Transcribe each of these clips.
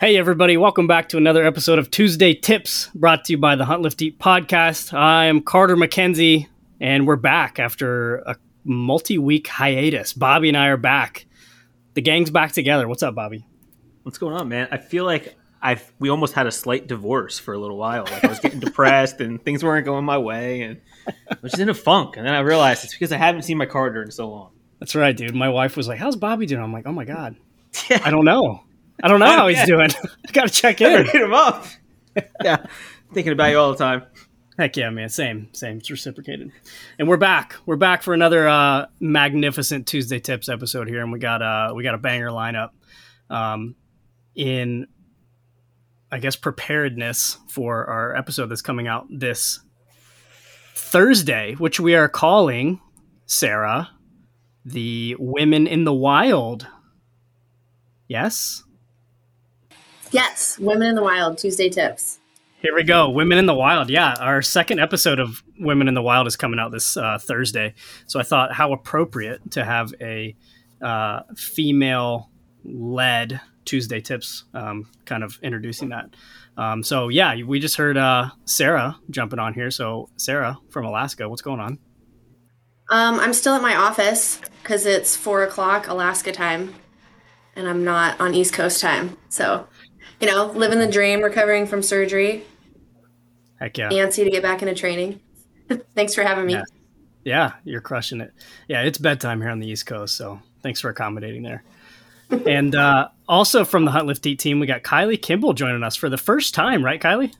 Hey, everybody, welcome back to another episode of Tuesday Tips brought to you by the Hunt Lift Eat podcast. I am Carter McKenzie, and we're back after a multi week hiatus. Bobby and I are back. The gang's back together. What's up, Bobby? What's going on, man? I feel like I we almost had a slight divorce for a little while. Like I was getting depressed and things weren't going my way, and I was just in a funk. And then I realized it's because I haven't seen my Carter in so long. That's right, dude. My wife was like, "How's Bobby doing?" I'm like, "Oh my god. I don't know. I don't know how he's doing. I gotta check in. Hit him up. yeah, thinking about you all the time. Heck yeah, man. Same, same. It's reciprocated. And we're back. We're back for another uh, magnificent Tuesday Tips episode here, and we got uh we got a banger lineup. Um, in I guess preparedness for our episode that's coming out this Thursday, which we are calling Sarah the Women in the Wild. Yes. Yes, Women in the Wild Tuesday tips. Here we go. Women in the Wild. Yeah, our second episode of Women in the Wild is coming out this uh, Thursday. So I thought how appropriate to have a uh, female led Tuesday tips, um, kind of introducing that. Um, so yeah, we just heard uh, Sarah jumping on here. So Sarah from Alaska, what's going on? Um, I'm still at my office because it's four o'clock Alaska time, and I'm not on East Coast time. So, you know, living the dream, recovering from surgery. Heck yeah! Antsy to get back into training. thanks for having me. Yeah. yeah, you're crushing it. Yeah, it's bedtime here on the East Coast, so thanks for accommodating there. and uh, also from the Hunt Lift Eat team, we got Kylie Kimball joining us for the first time, right, Kylie?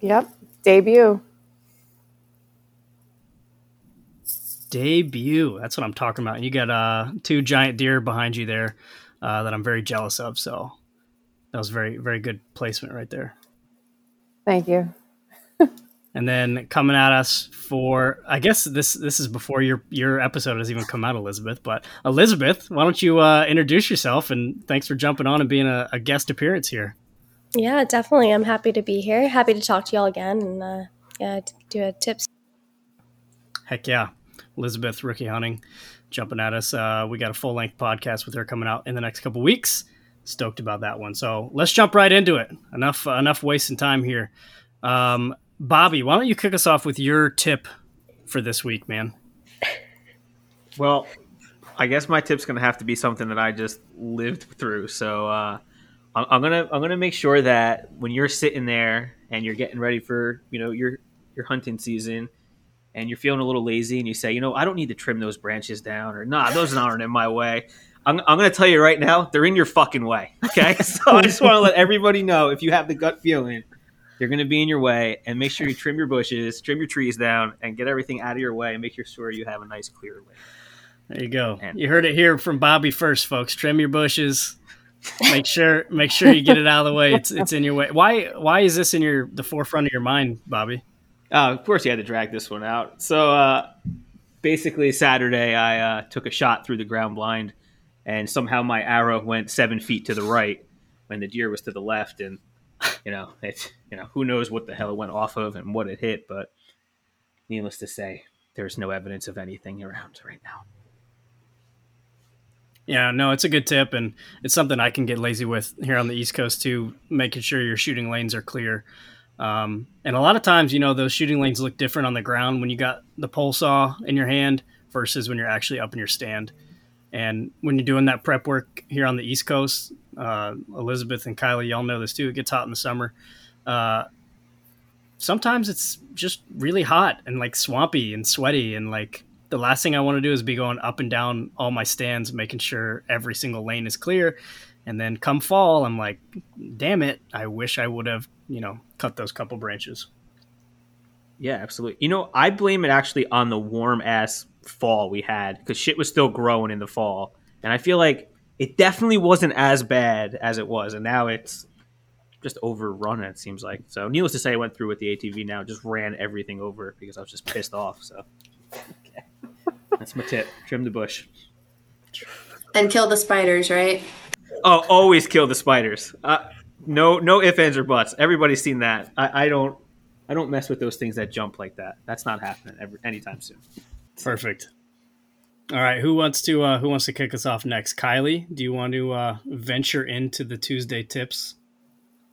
Yep, debut. Debut. That's what I'm talking about. You got uh, two giant deer behind you there uh, that I'm very jealous of. So that was very, very good placement right there. Thank you. and then coming at us for I guess this this is before your your episode has even come out, Elizabeth. But Elizabeth, why don't you uh, introduce yourself and thanks for jumping on and being a, a, guest appearance here. Yeah, definitely. I'm happy to be here. Happy to talk to y'all again and uh, yeah, do a tips. Heck yeah, Elizabeth Rookie Hunting jumping at us. Uh, we got a full length podcast with her coming out in the next couple weeks. Stoked about that one. So let's jump right into it. Enough enough wasting time here. Um, Bobby, why don't you kick us off with your tip for this week, man? Well, I guess my tip's going to have to be something that I just lived through. So uh, I'm gonna I'm gonna make sure that when you're sitting there and you're getting ready for you know your your hunting season, and you're feeling a little lazy, and you say, you know, I don't need to trim those branches down, or nah, those aren't in my way. I'm, I'm going to tell you right now, they're in your fucking way. Okay, so I just want to let everybody know if you have the gut feeling they're going to be in your way, and make sure you trim your bushes, trim your trees down, and get everything out of your way, and make sure you have a nice clear lane. There you go. And you heard it here from Bobby first, folks. Trim your bushes. Make sure make sure you get it out of the way. It's it's in your way. Why why is this in your the forefront of your mind, Bobby? Uh, of course, you had to drag this one out. So uh, basically, Saturday I uh, took a shot through the ground blind, and somehow my arrow went seven feet to the right when the deer was to the left, and you know, it's you know, who knows what the hell it went off of and what it hit, but needless to say, there's no evidence of anything around right now. Yeah, no, it's a good tip, and it's something I can get lazy with here on the East Coast too, making sure your shooting lanes are clear. Um, and a lot of times, you know, those shooting lanes look different on the ground when you got the pole saw in your hand versus when you're actually up in your stand. And when you're doing that prep work here on the East Coast, uh, Elizabeth and Kylie, y'all know this too. It gets hot in the summer. Uh, sometimes it's just really hot and like swampy and sweaty and like the last thing I want to do is be going up and down all my stands, making sure every single lane is clear. And then come fall, I'm like, damn it, I wish I would have, you know, cut those couple branches. Yeah, absolutely. You know, I blame it actually on the warm ass fall we had because shit was still growing in the fall. And I feel like it definitely wasn't as bad as it was, and now it's just overrun. It seems like so. Needless to say, I went through with the ATV. Now just ran everything over because I was just pissed off. So okay. that's my tip: trim the bush and kill the spiders. Right? Oh, always kill the spiders. Uh, no, no ifs, ands, or buts. Everybody's seen that. I, I, don't. I don't mess with those things that jump like that. That's not happening ever anytime soon. Perfect. All right, who wants to uh, who wants to kick us off next? Kylie, do you want to uh, venture into the Tuesday tips?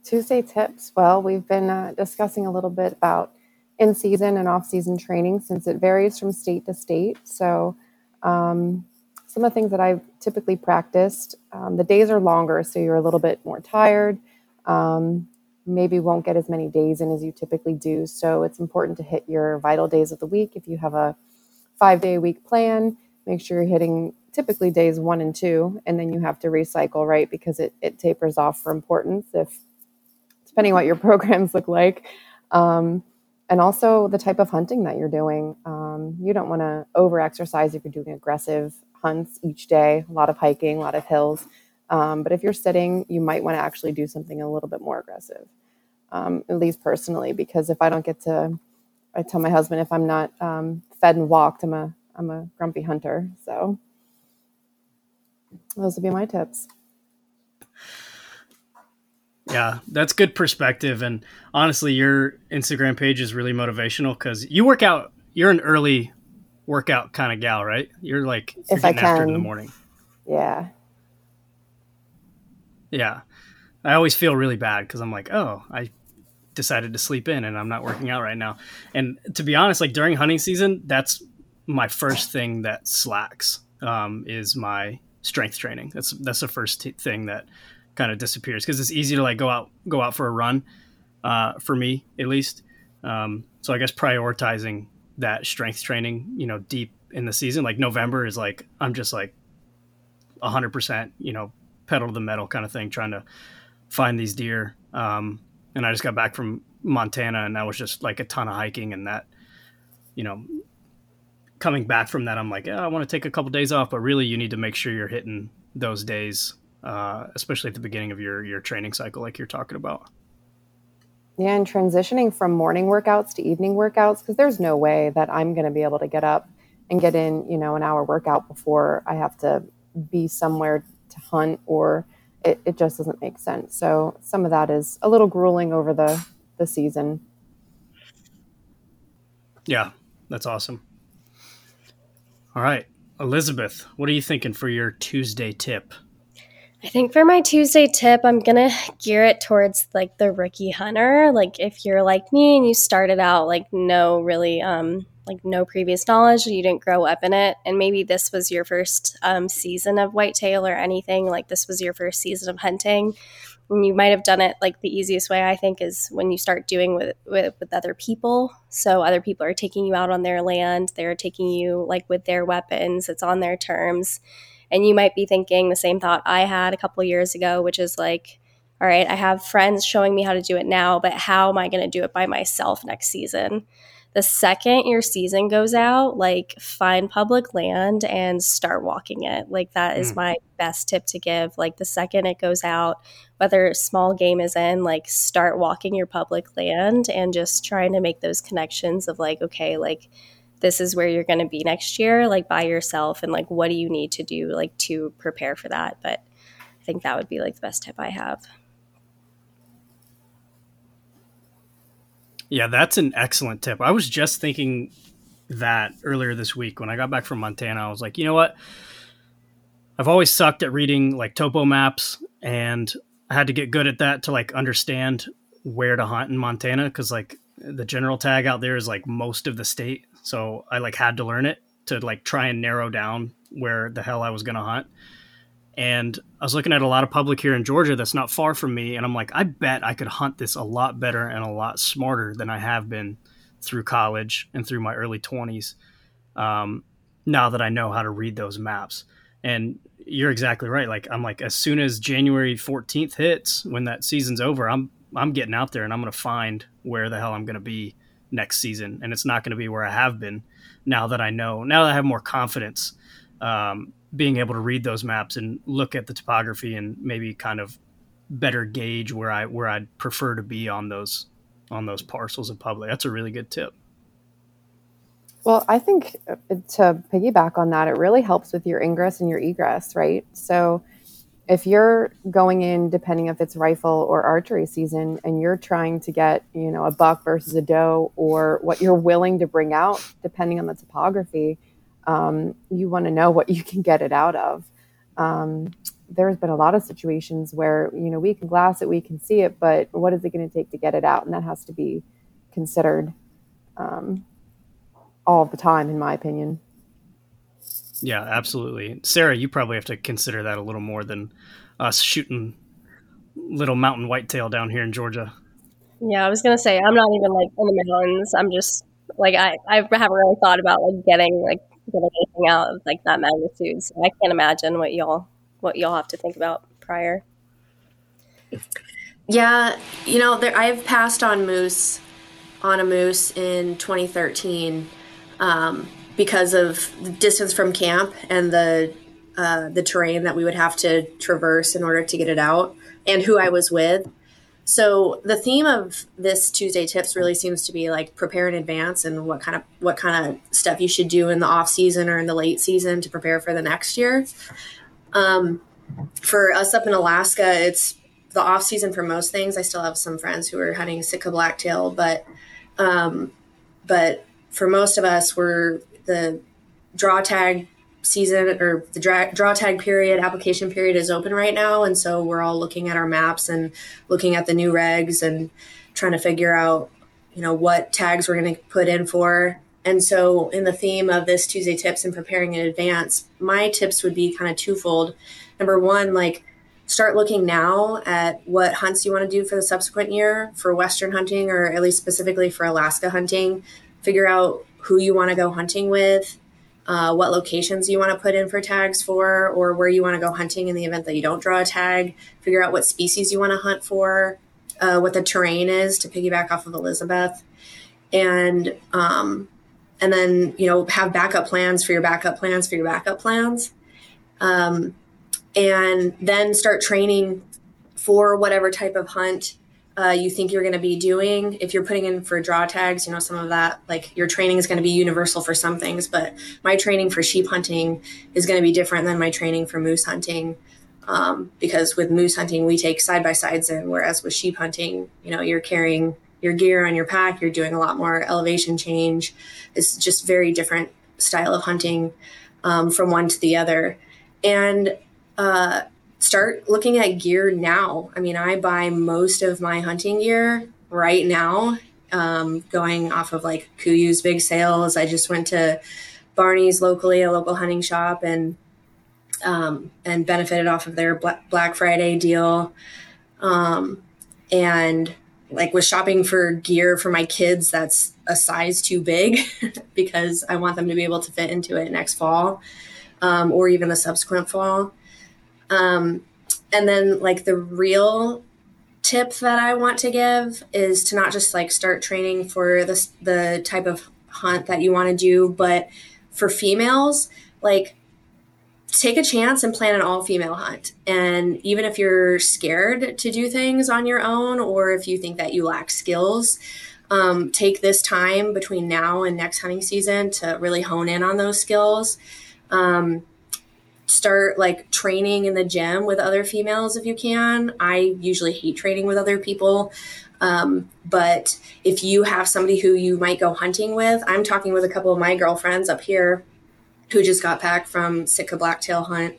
Tuesday tips. Well, we've been uh, discussing a little bit about in season and off season training since it varies from state to state. So, um, some of the things that I've typically practiced, um, the days are longer, so you're a little bit more tired. Um, maybe won't get as many days in as you typically do. So, it's important to hit your vital days of the week. If you have a five day a week plan, make sure you're hitting typically days one and two, and then you have to recycle, right? Because it, it tapers off for importance if depending what your programs look like. Um, and also the type of hunting that you're doing. Um, you don't want to over exercise if you're doing aggressive hunts each day, a lot of hiking, a lot of hills. Um, but if you're sitting, you might want to actually do something a little bit more aggressive, um, at least personally, because if I don't get to, I tell my husband if I'm not um, fed and walked, I'm a I'm a grumpy hunter. So those would be my tips. Yeah, that's good perspective. And honestly, your Instagram page is really motivational because you work out. You're an early workout kind of gal, right? You're like you're if I can. after in the morning. yeah. Yeah, I always feel really bad because I'm like, oh, I decided to sleep in and I'm not working out right now. And to be honest, like during hunting season, that's my first thing that slacks um, is my strength training. That's that's the first t- thing that kind of disappears because it's easy to like go out go out for a run uh, for me at least. Um, so I guess prioritizing that strength training, you know, deep in the season, like November is like I'm just like hundred percent, you know, pedal to the metal kind of thing, trying to find these deer. Um, and I just got back from Montana, and that was just like a ton of hiking, and that, you know, coming back from that, I'm like, I want to take a couple days off, but really, you need to make sure you're hitting those days, uh, especially at the beginning of your your training cycle, like you're talking about. Yeah, and transitioning from morning workouts to evening workouts, because there's no way that I'm going to be able to get up and get in, you know, an hour workout before I have to be somewhere to hunt, or it, it just doesn't make sense. So some of that is a little grueling over the the season. Yeah, that's awesome. All right, Elizabeth, what are you thinking for your Tuesday tip? I think for my Tuesday tip, I'm gonna gear it towards like the rookie hunter. Like if you're like me and you started out like no really um like no previous knowledge, you didn't grow up in it, and maybe this was your first um, season of whitetail or anything. Like this was your first season of hunting. And you might have done it like the easiest way I think is when you start doing with, with with other people. So other people are taking you out on their land. They're taking you like with their weapons. It's on their terms and you might be thinking the same thought I had a couple years ago, which is like, all right, I have friends showing me how to do it now, but how am I going to do it by myself next season? The second your season goes out, like find public land and start walking it. Like that is Mm. my best tip to give. Like the second it goes out, whether small game is in, like start walking your public land and just trying to make those connections of like, okay, like this is where you're going to be next year like by yourself and like what do you need to do like to prepare for that but i think that would be like the best tip i have Yeah, that's an excellent tip. I was just thinking that earlier this week when I got back from Montana. I was like, you know what? I've always sucked at reading like topo maps, and I had to get good at that to like understand where to hunt in Montana because like the general tag out there is like most of the state. So I like had to learn it to like try and narrow down where the hell I was going to hunt. And I was looking at a lot of public here in Georgia that's not far from me. And I'm like, I bet I could hunt this a lot better and a lot smarter than I have been through college and through my early 20s um, now that I know how to read those maps. And you're exactly right. Like, I'm like, as soon as January 14th hits, when that season's over, I'm, I'm getting out there and I'm going to find where the hell I'm going to be next season. And it's not going to be where I have been now that I know, now that I have more confidence um, being able to read those maps and look at the topography and maybe kind of better gauge where I where I'd prefer to be on those on those parcels of public. That's a really good tip. Well, I think uh, to piggyback on that, it really helps with your ingress and your egress, right? So if you're going in, depending if it's rifle or archery season, and you're trying to get, you know, a buck versus a doe or what you're willing to bring out, depending on the topography, um, you want to know what you can get it out of. Um, there's been a lot of situations where you know we can glass it, we can see it, but what is it going to take to get it out, and that has to be considered um, all the time, in my opinion. Yeah, absolutely. Sarah, you probably have to consider that a little more than us shooting little mountain whitetail down here in Georgia. Yeah, I was gonna say I'm not even like in the mountains. I'm just like I I haven't really thought about like getting like getting anything out of like that magnitude. So I can't imagine what y'all what y'all have to think about prior. Yeah, you know, there, I've passed on moose on a moose in 2013 um, because of the distance from camp and the uh, the terrain that we would have to traverse in order to get it out, and who I was with. So the theme of this Tuesday tips really seems to be like prepare in advance and what kind of what kind of stuff you should do in the off season or in the late season to prepare for the next year. Um, for us up in Alaska, it's the off season for most things. I still have some friends who are hunting Sitka blacktail, but um, but for most of us, we're the draw tag season or the dra- draw tag period application period is open right now and so we're all looking at our maps and looking at the new regs and trying to figure out you know what tags we're going to put in for. And so in the theme of this tuesday tips and preparing in advance my tips would be kind of twofold. Number one like start looking now at what hunts you want to do for the subsequent year for western hunting or at least specifically for alaska hunting. Figure out who you want to go hunting with uh, what locations you want to put in for tags for, or where you want to go hunting in the event that you don't draw a tag. Figure out what species you want to hunt for, uh, what the terrain is to piggyback off of Elizabeth, and um, and then you know have backup plans for your backup plans for your backup plans, um, and then start training for whatever type of hunt uh, you think you're going to be doing. If you're putting in for draw tags, you know, some of that, like your training is going to be universal for some things, but my training for sheep hunting is going to be different than my training for moose hunting. Um, because with moose hunting, we take side by sides in, whereas with sheep hunting, you know, you're carrying your gear on your pack, you're doing a lot more elevation change. It's just very different style of hunting um, from one to the other. And uh, start looking at gear now. I mean, I buy most of my hunting gear right now, um, going off of like Kuiu's big sales. I just went to Barney's locally, a local hunting shop, and um, and benefited off of their Black Friday deal. Um, and like was shopping for gear for my kids that's a size too big because I want them to be able to fit into it next fall um, or even the subsequent fall. Um, and then like the real tip that I want to give is to not just like start training for this the type of hunt that you want to do, but for females, like take a chance and plan an all female hunt. And even if you're scared to do things on your own, or if you think that you lack skills, um, take this time between now and next hunting season to really hone in on those skills. Um, start like training in the gym with other females if you can. I usually hate training with other people. Um, but if you have somebody who you might go hunting with, I'm talking with a couple of my girlfriends up here who just got back from Sitka blacktail hunt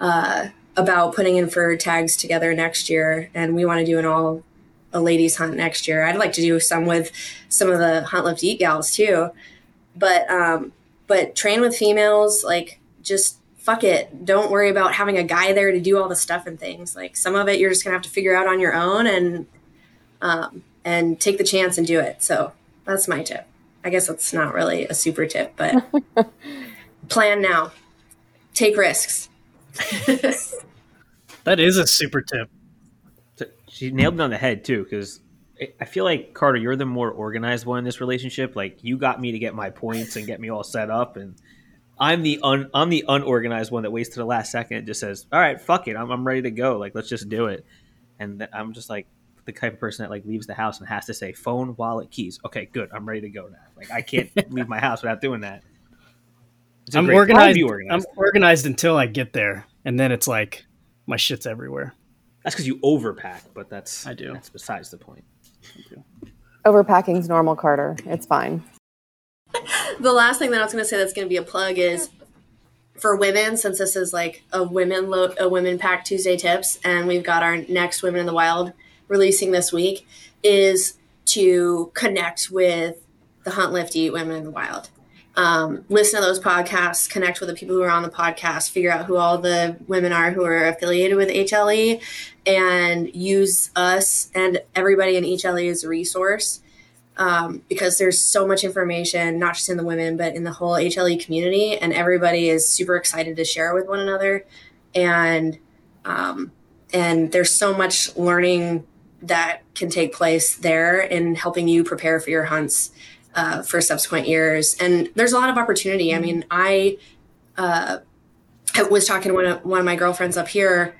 uh, about putting in for tags together next year. And we want to do an all a ladies hunt next year. I'd like to do some with some of the hunt lift eat gals too. But um, but train with females, like just fuck it. Don't worry about having a guy there to do all the stuff and things. Like some of it, you're just gonna have to figure out on your own and um, and take the chance and do it. So that's my tip. I guess that's not really a super tip, but plan now. Take risks. that is a super tip. She nailed it on the head too, because I feel like Carter, you're the more organized one in this relationship. Like you got me to get my points and get me all set up, and I'm the un, I'm the unorganized one that waits to the last second and just says, "All right, fuck it, I'm, I'm ready to go. Like, let's just do it." And th- I'm just like the type of person that like leaves the house and has to say phone, wallet, keys. Okay, good. I'm ready to go now. Like, I can't leave my house without doing that. I'm organized, organized. I'm organized until I get there, and then it's like my shit's everywhere. That's because you overpack, but that's I do. That's besides the point. Overpacking's normal, Carter. It's fine. The last thing that I was going to say that's going to be a plug is for women, since this is like a women lo- a women pack Tuesday tips, and we've got our next Women in the Wild releasing this week, is to connect with the Hunt Lift Eat Women in the Wild. Um, listen to those podcasts, connect with the people who are on the podcast, figure out who all the women are who are affiliated with HLE, and use us and everybody in HLE as a resource um, because there's so much information, not just in the women, but in the whole HLE community, and everybody is super excited to share with one another, and um, and there's so much learning that can take place there in helping you prepare for your hunts uh, for subsequent years. And there's a lot of opportunity. I mean, I uh, was talking to one of, one of my girlfriends up here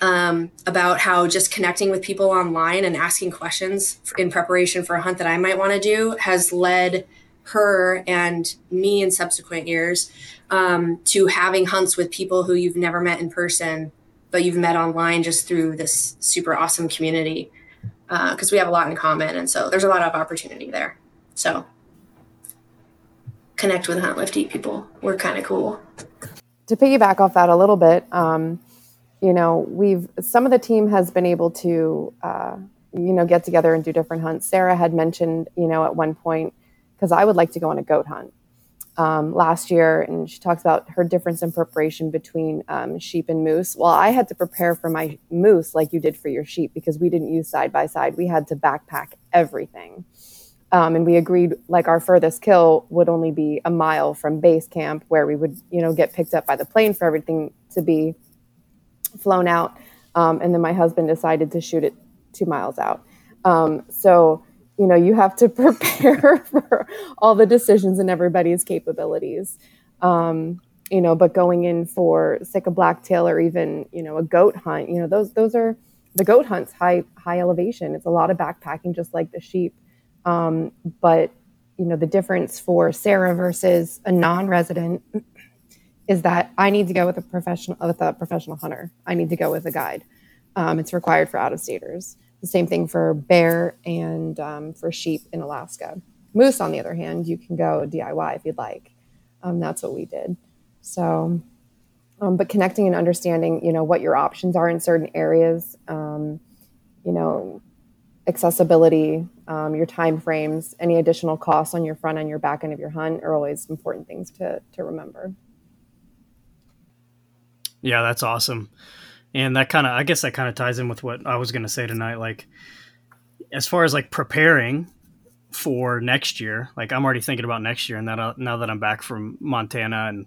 um, about how just connecting with people online and asking questions in preparation for a hunt that I might want to do has led her and me in subsequent years um, to having hunts with people who you've never met in person, but you've met online just through this super awesome community because uh, we have a lot in common. And so there's a lot of opportunity there. So connect with Hunt Lift Eat people. We're kind of cool. To piggyback off that a little bit, um, you know, we've some of the team has been able to, uh, you know, get together and do different hunts. Sarah had mentioned, you know, at one point, because I would like to go on a goat hunt um, last year, and she talks about her difference in preparation between um, sheep and moose. Well, I had to prepare for my moose like you did for your sheep because we didn't use side by side. We had to backpack everything. Um, and we agreed like our furthest kill would only be a mile from base camp where we would you know get picked up by the plane for everything to be flown out. Um, and then my husband decided to shoot it two miles out. Um, so, you know, you have to prepare for all the decisions and everybody's capabilities. Um, you know, but going in for Sitka blacktail or even, you know, a goat hunt, you know, those those are the goat hunts high high elevation. It's a lot of backpacking just like the sheep. Um, but you know, the difference for Sarah versus a non-resident is that I need to go with a professional with a professional hunter. I need to go with a guide. Um, it's required for out of staters. The same thing for bear and um, for sheep in Alaska. Moose, on the other hand, you can go DIY if you'd like. Um, that's what we did. So, um, but connecting and understanding, you know, what your options are in certain areas, um, you know, accessibility, um, your time frames, any additional costs on your front and your back end of your hunt are always important things to to remember. Yeah, that's awesome. And that kind of, I guess that kind of ties in with what I was going to say tonight. Like, as far as like preparing for next year, like I'm already thinking about next year. And that uh, now that I'm back from Montana and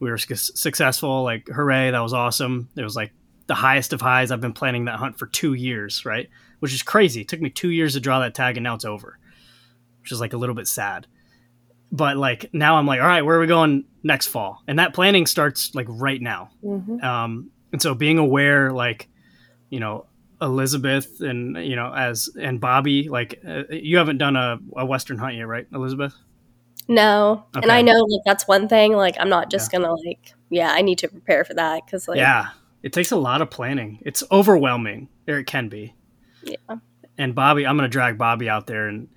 we were su- successful, like, hooray, that was awesome. It was like the highest of highs. I've been planning that hunt for two years, right? Which is crazy. It took me two years to draw that tag and now it's over, which is like a little bit sad but like now I'm like, all right, where are we going next fall? And that planning starts like right now. Mm-hmm. Um, and so being aware, like, you know, Elizabeth and you know as and Bobby, like uh, you haven't done a, a Western hunt yet, right, Elizabeth? No, okay. and I know like that's one thing. Like I'm not just yeah. gonna like, yeah, I need to prepare for that because like, yeah, it takes a lot of planning. It's overwhelming, or it can be. Yeah. And Bobby, I'm gonna drag Bobby out there and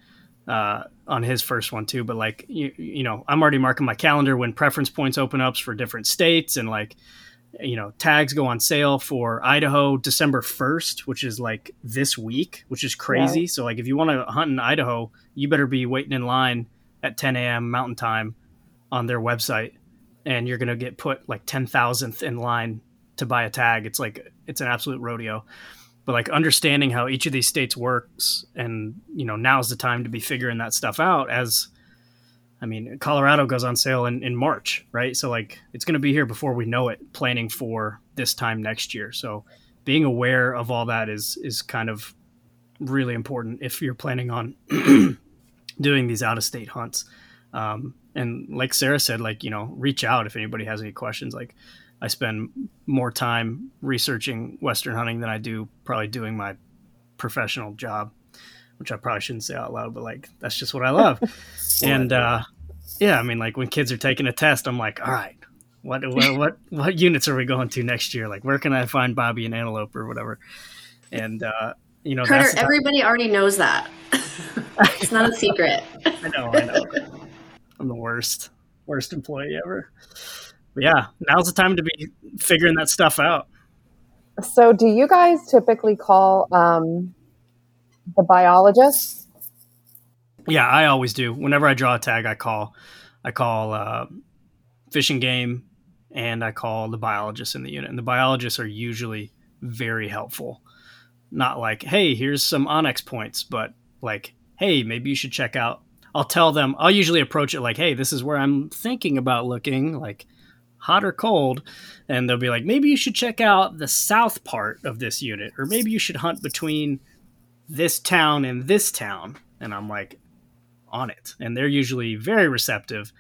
uh, on his first one too. But like you, you know, I'm already marking my calendar when preference points open ups for different states, and like you know, tags go on sale for Idaho December 1st, which is like this week, which is crazy. So like if you want to hunt in Idaho, you better be waiting in line at 10 a.m. Mountain Time on their website, and you're gonna get put like 10,000th in line to buy a tag. It's like it's an absolute rodeo but like understanding how each of these states works and you know now's the time to be figuring that stuff out as i mean colorado goes on sale in, in march right? So like it's going to be here before we know it planning for this time next year. So being aware of all that is is kind of really important if you're planning on doing these out of state hunts. Um, and like sarah said like you know reach out if anybody has any questions. Like I spend more time researching Western hunting than I do probably doing my professional job, which I probably shouldn't say out loud, but like that's just what I love. and uh, yeah, I mean, like when kids are taking a test, I'm like, all right, what what what, what units are we going to next year? Like, where can I find Bobby and Antelope or whatever? And uh, you know, Carter, everybody already knows that. it's not a secret. I know, I know. I'm the worst, worst employee ever. But yeah, now's the time to be figuring that stuff out. So, do you guys typically call um, the biologists? Yeah, I always do. Whenever I draw a tag, I call. I call uh, Fish and Game, and I call the biologists in the unit. And the biologists are usually very helpful. Not like, hey, here's some onX points, but like, hey, maybe you should check out. I'll tell them. I'll usually approach it like, hey, this is where I'm thinking about looking. Like, hot or cold, and they'll be like, maybe you should check out the south part of this unit, or maybe you should hunt between this town and this town. And I'm like, on it. And they're usually very receptive.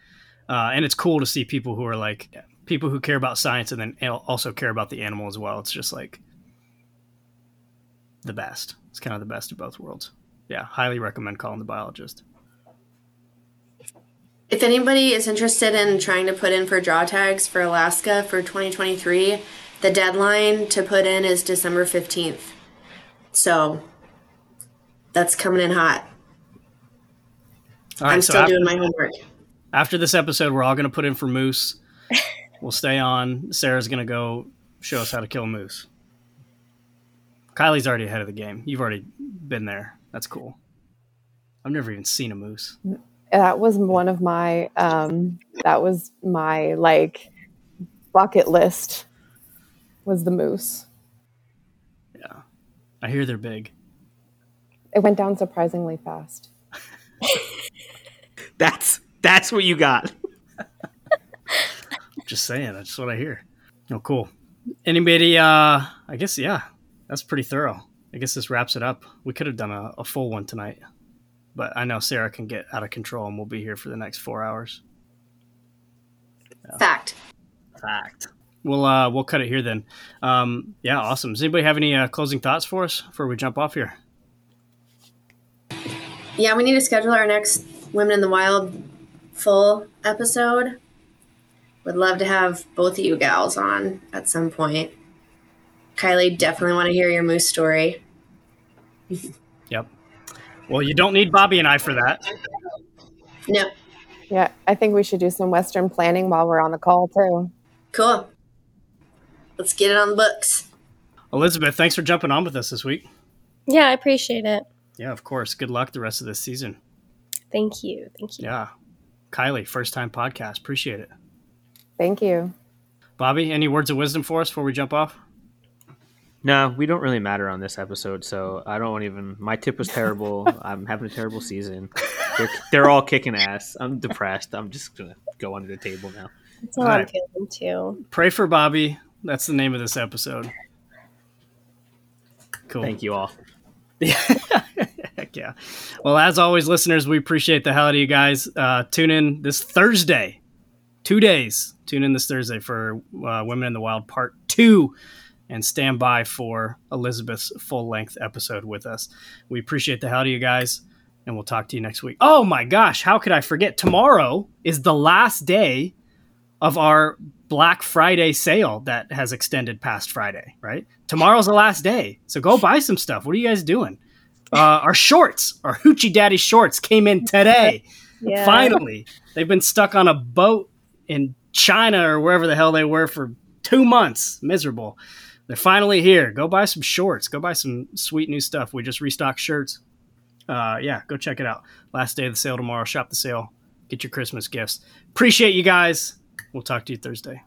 Uh, and it's cool to see people who are like, people who care about science and then also care about the animal as well. It's just like the best. It's kind of the best of both worlds. Yeah, highly recommend calling the biologist. If anybody is interested in trying to put in for draw tags for Alaska for 2023, the deadline to put in is December 15th. So that's coming in hot. I'm so still after, doing my homework. After this episode, we're all going to put in for moose. we'll stay on. Sarah's going to go show us how to kill a moose. Kylie's already ahead of the game. You've already been there. That's cool. I've never even seen a moose that was one of my um that was my like bucket list was the moose. Yeah. I hear they're big. It went down surprisingly fast. That's that's what you got. Just saying that's what i hear. Oh cool. Anybody uh i guess yeah that's pretty thorough. I guess this wraps it up. We could have done a, a full one tonight but I know Sarah can get out of control and we'll be here for the next four hours. Yeah. Fact. Fact. We'll uh, we'll cut it here then. Um, yeah, awesome. Does anybody have any uh, closing thoughts for us before we jump off here? Yeah, we need to schedule our next Women in the Wild full episode. Would love to have both of you gals on at some point. Kylie, definitely want to hear your moose story. yep. Well, you don't need Bobby and I for that. No. Yeah, I think we should do some Western planning while we're on the call too. Cool. Let's get it on the books. Elizabeth, thanks for jumping on with us this week. Yeah, I appreciate it. Yeah, of course. Good luck the rest of this season. Thank you. Thank you. Yeah. Kylie, first time podcast. Appreciate it. Thank you. Bobby, any words of wisdom for us before we jump off? No, we don't really matter on this episode, so I don't even. My tip was terrible. I'm having a terrible season. They're, they're, all kicking ass. I'm depressed. I'm just gonna go under the table now. That's how all I'm right. feeling too. Pray for Bobby. That's the name of this episode. Cool. Thank you all. Heck yeah. Well, as always, listeners, we appreciate the hell out of you guys. Uh, tune in this Thursday, two days. Tune in this Thursday for uh, Women in the Wild Part Two and stand by for Elizabeth's full length episode with us. We appreciate the hell of you guys, and we'll talk to you next week. Oh my gosh, how could I forget? Tomorrow is the last day of our Black Friday sale that has extended past Friday, right? Tomorrow's the last day. So go buy some stuff. What are you guys doing? Uh, our shorts, our Hoochie Daddy shorts came in today. Yeah. Finally. They've been stuck on a boat in China or wherever the hell they were for two months. Miserable. They're finally here. Go buy some shorts. Go buy some sweet new stuff. We just restocked shirts. Uh, yeah, go check it out. Last day of the sale tomorrow. Shop the sale. Get your Christmas gifts. Appreciate you guys. We'll talk to you Thursday.